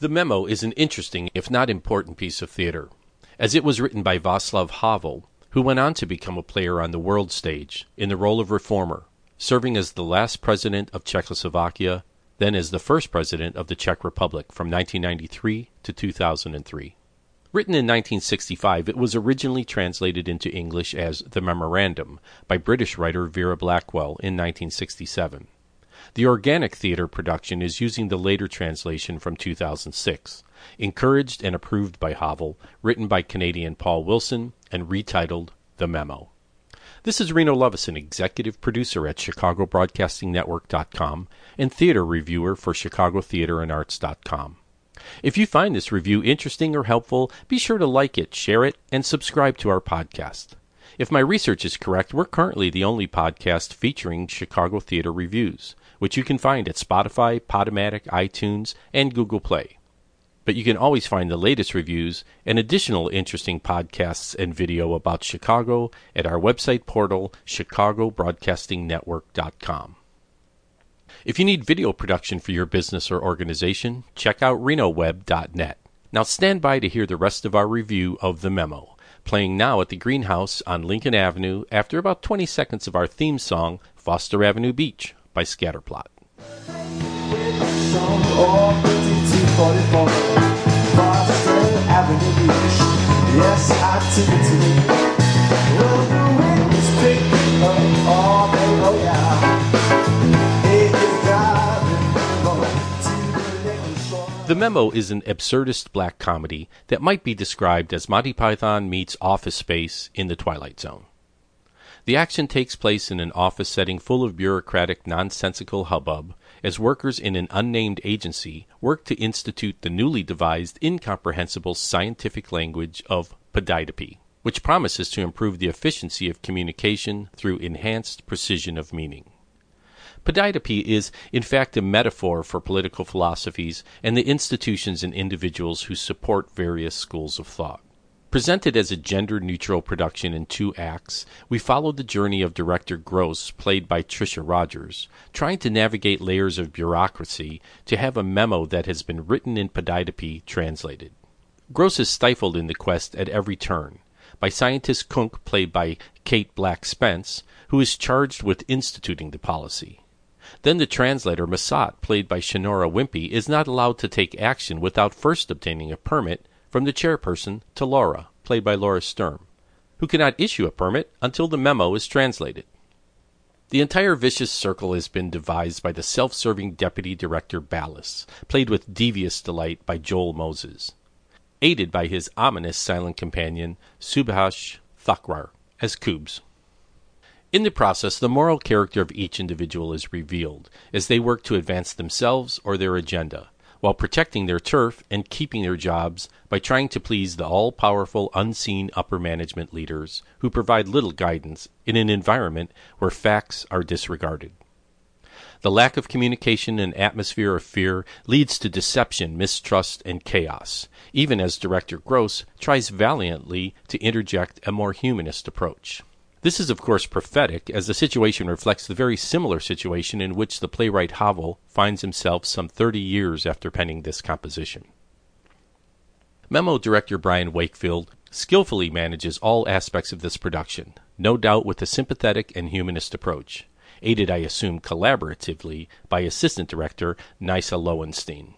The Memo is an interesting, if not important, piece of theater, as it was written by Václav Havel, who went on to become a player on the world stage in the role of reformer, serving as the last president of Czechoslovakia, then as the first president of the Czech Republic from 1993 to 2003. Written in 1965, it was originally translated into English as The Memorandum by British writer Vera Blackwell in 1967. The organic theater production is using the later translation from 2006, encouraged and approved by Havel, written by Canadian Paul Wilson, and retitled The Memo. This is Reno Lovison, executive producer at ChicagoBroadcastingNetwork.com and theater reviewer for ChicagoTheatreAndArts.com. If you find this review interesting or helpful, be sure to like it, share it, and subscribe to our podcast. If my research is correct, we're currently the only podcast featuring Chicago theater reviews, which you can find at Spotify, Podomatic, iTunes, and Google Play. But you can always find the latest reviews and additional interesting podcasts and video about Chicago at our website portal, chicagobroadcastingnetwork.com. If you need video production for your business or organization, check out renoweb.net. Now stand by to hear the rest of our review of The Memo, playing now at the Greenhouse on Lincoln Avenue after about 20 seconds of our theme song, Foster Avenue Beach by Scatterplot. The Memo is an absurdist black comedy that might be described as Monty Python meets Office Space in the Twilight Zone. The action takes place in an office setting full of bureaucratic, nonsensical hubbub as workers in an unnamed agency work to institute the newly devised, incomprehensible scientific language of Ptydepe, which promises to improve the efficiency of communication through enhanced precision of meaning. Ptydepe is, in fact, a metaphor for political philosophies and the institutions and individuals who support various schools of thought. Presented as a gender neutral production in two acts, we follow the journey of director Gross, played by Tricia Rogers, trying to navigate layers of bureaucracy to have a memo that has been written in Ptydepe translated. Gross is stifled in the quest at every turn by scientist Kunk, played by Kate Black Spence, who is charged with instituting the policy. Then the translator Masat, played by Shinora Wimpy, is not allowed to take action without first obtaining a permit from the chairperson to Laura, played by Laura Sturm, who cannot issue a permit until the memo is translated. The entire vicious circle has been devised by the self serving deputy director Ballas, played with devious delight by Joel Moses, aided by his ominous silent companion Subhash Thakrar as Kubes. In the process, the moral character of each individual is revealed as they work to advance themselves or their agenda, while protecting their turf and keeping their jobs by trying to please the all powerful unseen upper management leaders who provide little guidance in an environment where facts are disregarded. The lack of communication and atmosphere of fear leads to deception, mistrust, and chaos, even as Director Gross tries valiantly to interject a more humanist approach. This is, of course, prophetic, as the situation reflects the very similar situation in which the playwright Havel finds himself some thirty years after penning this composition. Memo director Brian Wakefield skillfully manages all aspects of this production, no doubt with a sympathetic and humanist approach, aided, I assume, collaboratively by assistant director Nisa Lowenstein.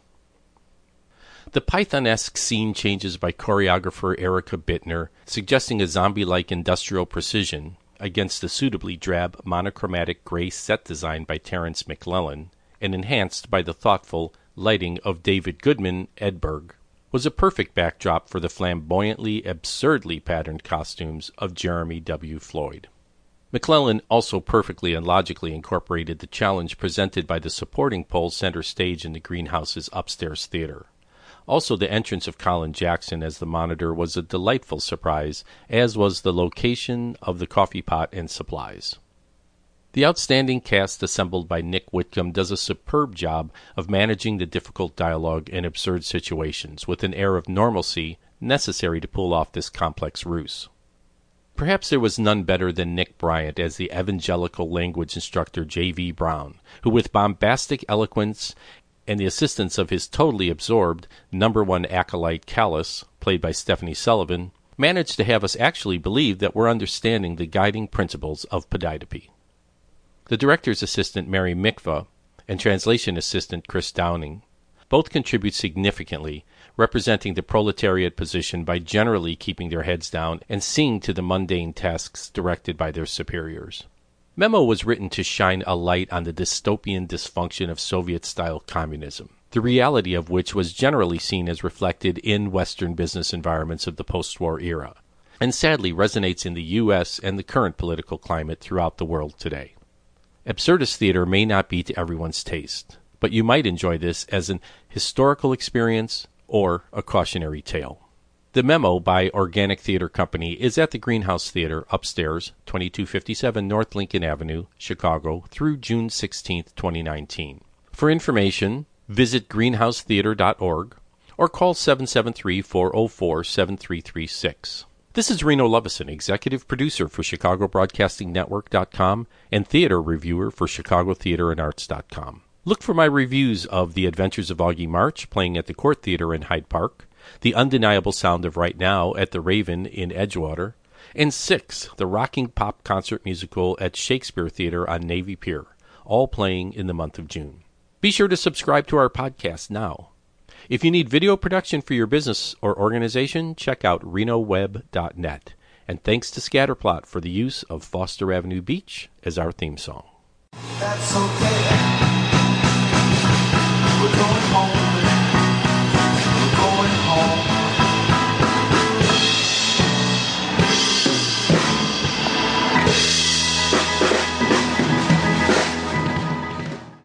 The Python-esque scene changes by choreographer Erica Bittner, suggesting a zombie-like industrial precision against the suitably drab monochromatic gray set design by Terence McClellan, and enhanced by the thoughtful lighting of David Goodman Edberg, was a perfect backdrop for the flamboyantly, absurdly patterned costumes of Jeremy W. Floyd. McClellan also perfectly and logically incorporated the challenge presented by the supporting pole center stage in the greenhouse's upstairs theater. Also, the entrance of Colin Jackson as the monitor was a delightful surprise, as was the location of the coffee pot and supplies. The outstanding cast assembled by Nick Whitcomb does a superb job of managing the difficult dialogue and absurd situations with an air of normalcy necessary to pull off this complex ruse. Perhaps there was none better than Nick Bryant as the evangelical language instructor J.V. Brown, who with bombastic eloquence and the assistance of his totally absorbed number one acolyte Callus, played by Stephanie Sullivan, managed to have us actually believe that we're understanding the guiding principles of Ptydepe. The director's assistant Mary Mikva and translation assistant Chris Downing both contribute significantly, representing the proletariat position by generally keeping their heads down and seeing to the mundane tasks directed by their superiors. Memo was written to shine a light on the dystopian dysfunction of Soviet style communism, the reality of which was generally seen as reflected in Western business environments of the post war era, and sadly resonates in the U.S. and the current political climate throughout the world today. Absurdist theater may not be to everyone's taste, but you might enjoy this as an historical experience or a cautionary tale. The memo by Organic Theater Company is at the Greenhouse Theater upstairs, 2257 North Lincoln Avenue, Chicago, through June 16, 2019. For information, visit greenhousetheater.org or call 773 404 7336. This is Reno Lovison, executive producer for ChicagoBroadcastingNetwork.com and theater reviewer for ChicagoTheaterAndArts.com. Look for my reviews of The Adventures of Augie March, playing at the Court Theater in Hyde Park, the undeniable sound of Right Now at the Raven in Edgewater, and 6. the Rocking Pop Concert Musical at Shakespeare Theatre on Navy Pier, all playing in the month of June. Be sure to subscribe to our podcast now. If you need video production for your business or organization, check out renoweb.net. And thanks to Scatterplot for the use of Foster Avenue Beach as our theme song.